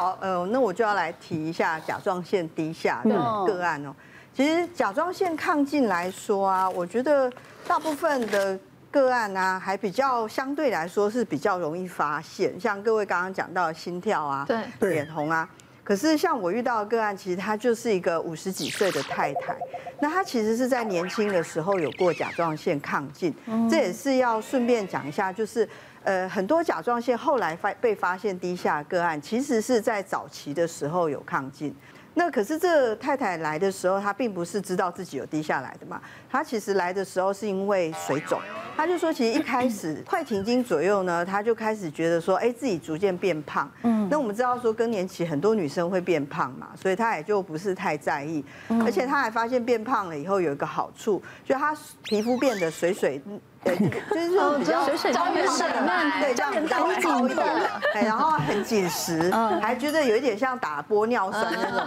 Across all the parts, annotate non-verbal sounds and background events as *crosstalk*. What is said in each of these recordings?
好，呃，那我就要来提一下甲状腺低下的个案哦。其实甲状腺亢进来说啊，我觉得大部分的个案啊，还比较相对来说是比较容易发现，像各位刚刚讲到的心跳啊，对，脸红啊。可是像我遇到的个案，其实她就是一个五十几岁的太太，那她其实是在年轻的时候有过甲状腺亢进，这也是要顺便讲一下，就是呃很多甲状腺后来发被发现低下的个案，其实是在早期的时候有亢进。那可是这太太来的时候，她并不是知道自己有低下来的嘛，她其实来的时候是因为水肿，她就说其实一开始快停经左右呢，她就开始觉得说，哎，自己逐渐变胖。嗯，那我们知道说更年期很多女生会变胖嘛，所以她也就不是太在意，而且她还发现变胖了以后有一个好处，就她皮肤变得水水。对，*laughs* 就是说比较水水胶原蛋白，对，这样比较好一点，*laughs* 哎，然后很紧实，还觉得有一点像打玻尿酸那种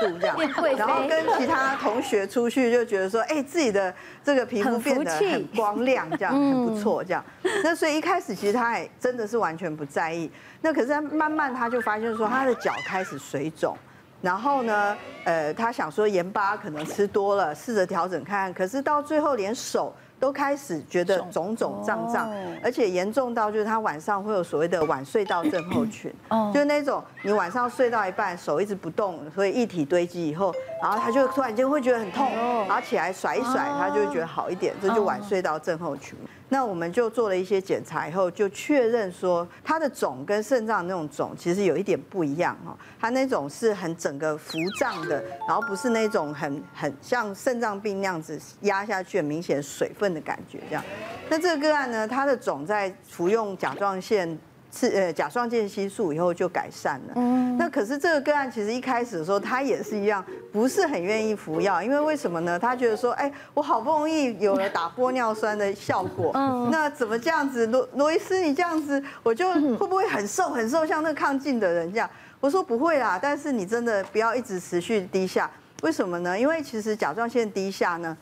程度这样，然后跟其他同学出去就觉得说，哎，自己的这个皮肤变得很光亮，这样很不错，这样。那所以一开始其实他也真的是完全不在意，那可是慢慢他就发现说他的脚开始水肿，然后呢，呃，他想说盐巴可能吃多了，试着调整看看，可是到最后连手。都开始觉得肿。肿胀胀，而且严重到就是他晚上会有所谓的晚睡到症候群，就是那种你晚上睡到一半手一直不动，所以液体堆积以后，然后他就突然间会觉得很痛，然后起来甩一甩，他就会觉得好一点，这就晚睡到症候群。那我们就做了一些检查以后，就确认说它的肿跟肾脏那种肿其实有一点不一样哈，它那种是很整个浮胀的，然后不是那种很很像肾脏病那样子压下去很明显水分的感觉这样。那这个个案呢，它的肿在服用甲状腺。是呃甲状腺激素以后就改善了。嗯，那可是这个个案其实一开始的时候，他也是一样，不是很愿意服药，因为为什么呢？他觉得说，哎，我好不容易有了打玻尿酸的效果，嗯，那怎么这样子？罗罗医师，你这样子，我就会不会很瘦很瘦，像那个亢进的人这样？我说不会啦，但是你真的不要一直持续低下，为什么呢？因为其实甲状腺低下呢。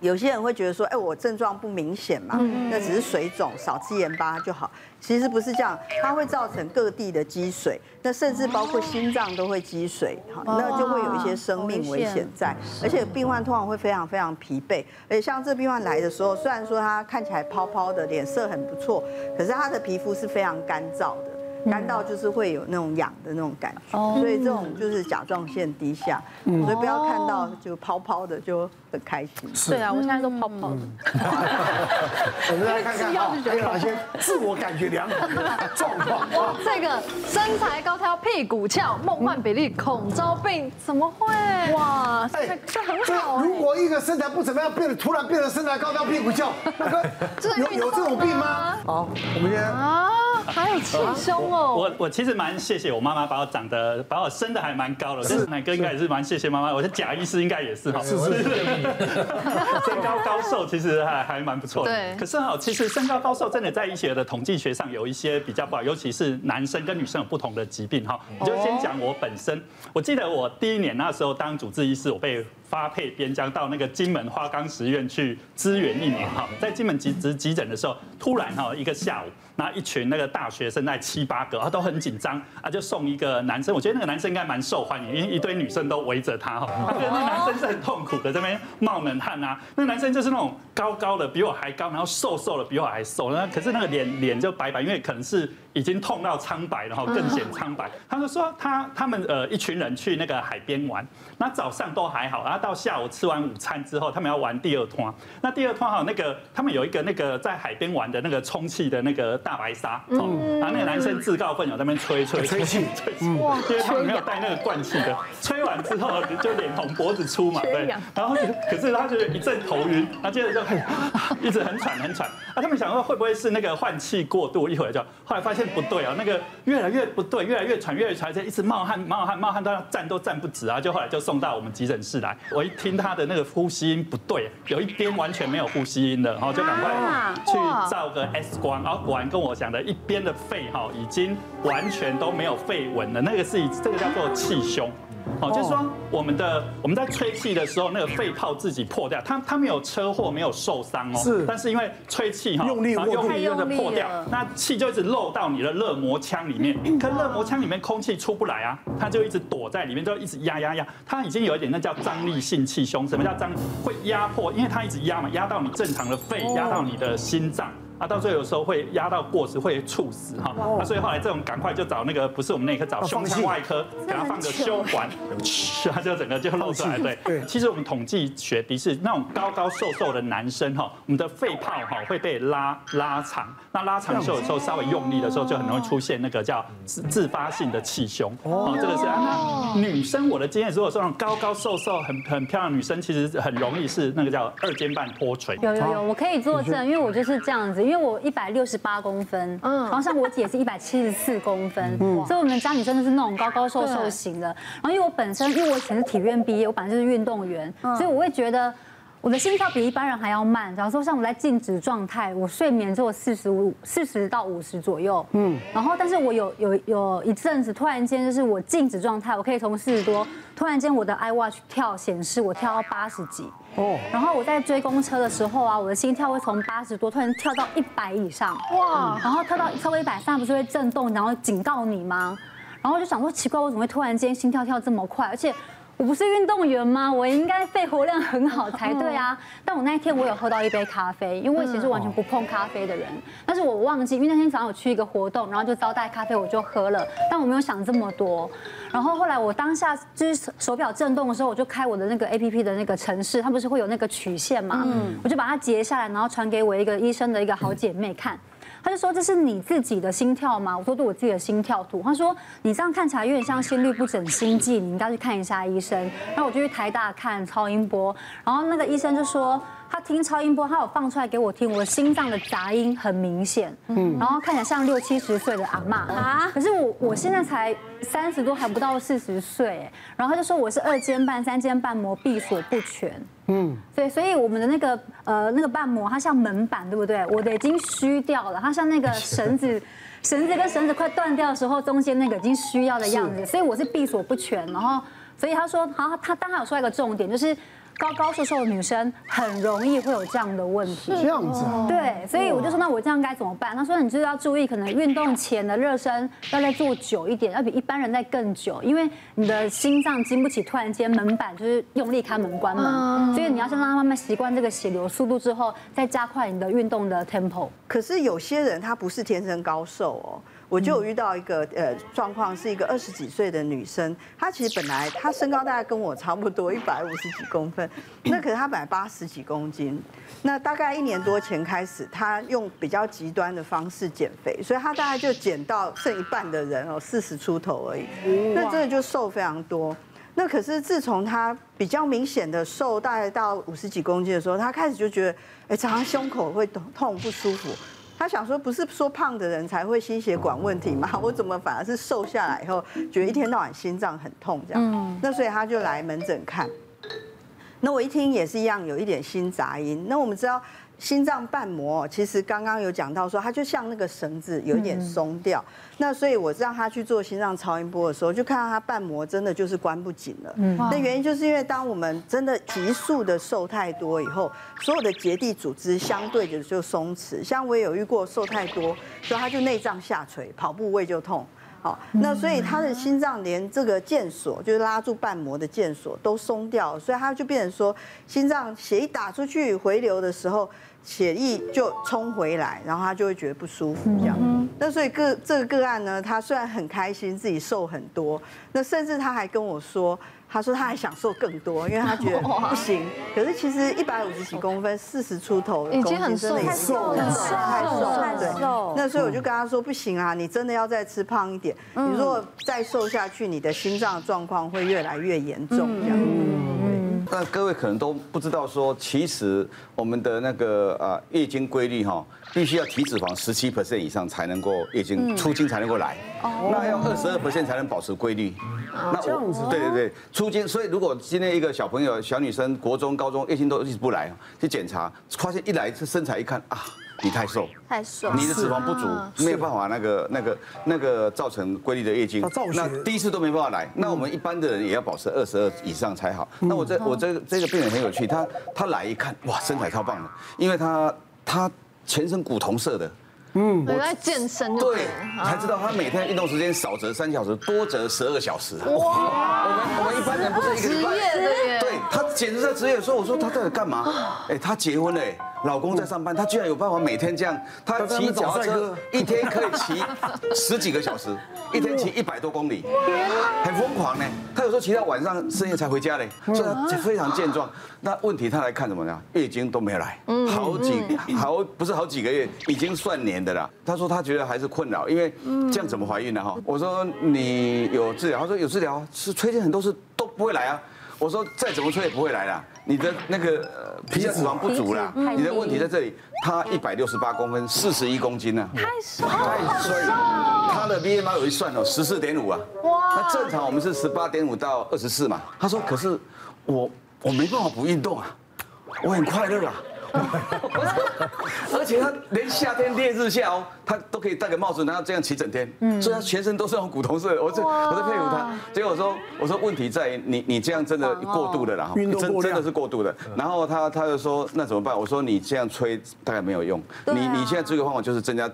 有些人会觉得说，哎，我症状不明显嘛，那只是水肿，少吃盐巴就好。其实不是这样，它会造成各地的积水，那甚至包括心脏都会积水，哈，那就会有一些生命危险在。而且病患通常会非常非常疲惫。而且像这病患来的时候，虽然说他看起来泡泡的，脸色很不错，可是他的皮肤是非常干燥的。干到就是会有那种痒的那种感觉，所以这种就是甲状腺低下，所以不要看到就泡泡的就很开心。对啊，我现在都泡泡的。*laughs* 我们来看看啊，还有哪些自我感觉良好的状况？这个身材高挑、屁股翘、梦幻比例、恐招病，怎么会？哇，这这很好。如果一个身材不怎么样，变得突然变得身材高挑、屁股翘，那个有有这种病吗？好，我们先啊。*laughs* 还有气胸哦！我我其实蛮谢谢我妈妈把我长得把我生的还蛮高的，是乃哥应该也是蛮谢谢妈妈。我觉得贾医师应该也是哈，是是是，*laughs* 身高高瘦其实还还蛮不错的。对。可是哈，其实身高高瘦真的在医学的统计学上有一些比较不好，尤其是男生跟女生有不同的疾病哈。我就先讲我本身，我记得我第一年那时候当主治医师，我被。发配边疆到那个金门花岗石院去支援一年。哈，在金门急急急诊的时候，突然哈一个下午，那一群那个大学生在七八个啊都很紧张啊，就送一个男生，我觉得那个男生应该蛮受欢迎，因为一堆女生都围着他哈，那个男生是很痛苦的，这边冒冷汗啊，那个男生就是那种高高的比我还高，然后瘦瘦的比我还瘦，那可是那个脸脸就白白，因为可能是。已经痛到苍白，然后更显苍白。他就说他他们呃一群人去那个海边玩，那早上都还好，然后到下午吃完午餐之后，他们要玩第二趟。那第二趟哈，那个他们有一个那个在海边玩的那个充气的那个大白鲨，嗯，然后那个男生自告奋勇在那边吹吹吹气吹气，因为他们没有带那个灌气的，吹完之后就脸红脖子粗嘛，对，然后可是他觉得一阵头晕，他接着就一直很喘很喘。啊，他们想说会不会是那个换气过度，一会儿就后来发现。不对啊，那个越来越不对，越来越喘，越来越喘，一直冒汗，冒汗，冒汗，到站都站不直啊！就后来就送到我们急诊室来。我一听他的那个呼吸音不对，有一边完全没有呼吸音的，然后就赶快去照个 X 光，然后果然跟我讲的一边的肺哈已经完全都没有肺纹了，那个是以这个叫做气胸。哦，就是说我们的我们在吹气的时候，那个肺泡自己破掉，他他没有车祸，没有受伤哦，是，但是因为吹气哈，用力用力用的破掉，那气就一直漏到你的热膜腔里面，可热膜腔里面空气出不来啊，它就一直躲在里面，就一直压压压，它已经有一点那叫张力性气胸，什么叫张？会压迫，因为它一直压嘛，压到你正常的肺，压到你的心脏。啊，到最后有时候会压到过时，会猝死哈。那所以后来这种赶快就找那个不是我们内科，找胸腔外科，给他放个胸管，*laughs* 他就整个就露出来。对，其实我们统计学的是那种高高瘦瘦的男生哈，我们的肺泡哈会被拉拉长，那拉长的时候有时候稍微用力的时候就很容易出现那个叫自自发性的气胸。哦，这个是啊。女生我的经验，如果说那种高高瘦瘦很很漂亮的女生，其实很容易是那个叫二尖瓣脱垂。有有有，我可以作证，因为我就是这样子。因为我一百六十八公分，嗯，然后像我姐是一百七十四公分，嗯，所以我们家里真的是那种高高瘦瘦型的。然后因为我本身，因为我以前是体院毕业，我本来就是运动员，所以我会觉得我的心跳比一般人还要慢。假如说像我在静止状态，我睡眠只有四十五、四十到五十左右，嗯，然后但是我有有有一阵子突然间就是我静止状态，我可以从四十多，突然间我的 iWatch 跳显示我跳到八十几。哦，然后我在追公车的时候啊，我的心跳会从八十多突然跳到一百以上，哇！然后跳到超过一百三，不是会震动，然后警告你吗？然后就想说奇怪，我怎么会突然间心跳跳这么快？而且。我不是运动员吗？我应该肺活量很好才对啊！但我那一天我有喝到一杯咖啡，因为我以前是完全不碰咖啡的人，但是我忘记，因为那天早上有去一个活动，然后就招待咖啡，我就喝了，但我没有想这么多。然后后来我当下就是手表震动的时候，我就开我的那个 APP 的那个城市，它不是会有那个曲线嘛？嗯，我就把它截下来，然后传给我一个医生的一个好姐妹看。他就说，这是你自己的心跳吗？我说，对，我自己的心跳图。他说，你这样看起来有点像心律不整心悸，你应该去看一下医生。然后我就去台大看超音波，然后那个医生就说。他听超音波，他有放出来给我听，我心脏的杂音很明显，嗯，然后看起来像六七十岁的阿嬷啊，可是我我现在才三十多，还不到四十岁，然后他就说我是二尖瓣、三尖瓣膜闭锁不全，嗯，对，所以我们的那个呃那个瓣膜，它像门板，对不对？我的已经虚掉了，它像那个绳子，*laughs* 绳子跟绳子快断掉的时候，中间那个已经需要的样子，所以我是闭锁不全，然后所以他说，好，他当然有说一个重点就是。高高瘦瘦的女生很容易会有这样的问题，这样子啊？对，所以我就说，那我这样该怎么办？他说，你就是要注意，可能运动前的热身要再做久一点，要比一般人再更久，因为你的心脏经不起突然间门板就是用力开门关门，所以你要先让他慢慢习惯这个血流速度之后，再加快你的运动的 tempo。可是有些人他不是天生高瘦哦。我就有遇到一个呃状况，是一个二十几岁的女生，她其实本来她身高大概跟我差不多，一百五十几公分，那可是她本来八十几公斤，那大概一年多前开始，她用比较极端的方式减肥，所以她大概就减到剩一半的人哦，四十出头而已，那真的就瘦非常多。那可是自从她比较明显的瘦，大概到五十几公斤的时候，她开始就觉得，哎，常常胸口会痛痛不舒服。他想说，不是说胖的人才会心血管问题吗？我怎么反而是瘦下来以后，觉得一天到晚心脏很痛这样？那所以他就来门诊看。那我一听也是一样，有一点心杂音。那我们知道。心脏瓣膜其实刚刚有讲到说，它就像那个绳子有一点松掉。那所以我让他去做心脏超音波的时候，就看到他瓣膜真的就是关不紧了。嗯那原因就是因为当我们真的急速的瘦太多以后，所有的结缔组织相对的就松弛。像我也有遇过瘦太多，所以他就内脏下垂，跑步胃就痛。好，那所以他的心脏连这个腱索，就是拉住瓣膜的腱索都松掉，所以他就变成说，心脏血一打出去回流的时候，血液就冲回来，然后他就会觉得不舒服这样。那所以个这个个案呢，他虽然很开心自己瘦很多，那甚至他还跟我说。他说他还想瘦更多，因为他觉得不行。可是其实一百五十几公分，四十出头的公斤真的已经瘦了，太瘦了，对。那所以我就跟他说不行啊，你真的要再吃胖一点。你如果再瘦下去，你的心脏状况会越来越严重这样。那各位可能都不知道说，其实我们的那个啊月经规律哈。必须要体脂肪十七 percent 以上才能够月经出经才能够来，那要二十二 percent 才能保持规律。那这样子，对对对，出经。所以如果今天一个小朋友、小女生，国中、高中月经都一直不来，去检查，发现一来这身材一看啊，你太瘦，太瘦，你的脂肪不足，没有办法那个那个那个造成规律的月经。那第一次都没办法来，那我们一般的人也要保持二十二以上才好。那我这我这个这个病人很有趣，他他来一看，哇，身材超棒的，因为他他全身古铜色的。嗯，我在健身，对，才知道他每天运动时间少则三小时，多则十二小时。哇，我们我们一般人不是一个礼拜，对，他简直在职业。说我说他到底干嘛？哎，他结婚了。老公在上班，他居然有办法每天这样，他骑脚踏车一天可以骑十几个小时，一天骑一百多公里，很疯狂呢。他有时候骑到晚上深夜才回家嘞，所以他非常健壮。那问题他来看什么呢？月经都没有来，好几好不是好几个月，已经算年的了。他说他觉得还是困扰，因为这样怎么怀孕呢？哈，我说你有治疗，他说有治疗，是推荐很多次都不会来啊。我说再怎么吹也不会来啦，你的那个皮下脂肪不足啦，你的问题在这里。他一百六十八公分，四十一公斤呢，太瘦，太瘦。他的 BMI 有一算哦，十四点五啊。哇，那正常我们是十八点五到二十四嘛。他说，可是我我没办法不运动啊，我很快乐啊。*laughs* 而且他连夏天烈日下哦，他都可以戴个帽子，然后这样骑整天。嗯，所以他全身都是那种古铜色的。我这我在佩服他。结果我说我说问题在于你你这样真的过度的啦，真真的是过度的。然后他他就说那怎么办？我说你这样吹大概没有用。你你现在这个方法就是增加。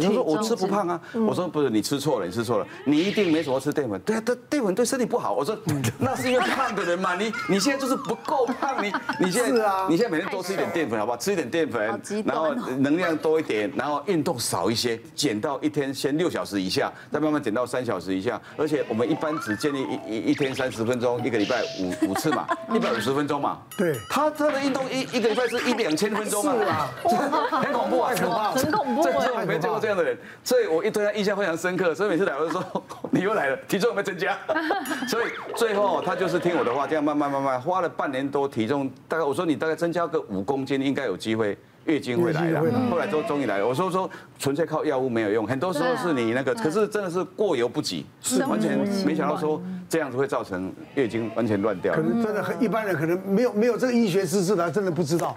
他说我吃不胖啊，我说不是，你吃错了，你吃错了，你一定没什么吃淀粉，对啊，对淀粉对身体不好。我说 *laughs* 那是因为胖的人嘛，你你现在就是不够胖，你你现在你现在每天多吃一点淀粉好不好？吃一点淀粉，然后能量多一点，然后运动少一些，减到一天先六小时以下，再慢慢减到三小时以下。而且我们一般只建议一一一天三十分钟，一个礼拜五五次嘛，*laughs* 一百五十分钟嘛。对，他他的运动一一个礼拜是一两千分钟啊，*laughs* 很恐怖啊，很恐怖，这这我没见过。这样的人，所以我一对他印象非常深刻，所以每次来我就说 *laughs* 你又来了，体重有没有增加？*laughs* 所以最后他就是听我的话，这样慢慢慢慢花了半年多，体重大概我说你大概增加个五公斤，应该有机会月经会来了。后来都终于来了。我说说纯粹靠药物没有用，很多时候是你那个，可是真的是过犹不及，是完全没想到说这样子会造成月经完全乱掉。可能真的很一般人可能没有没有这个医学知识的，真的不知道。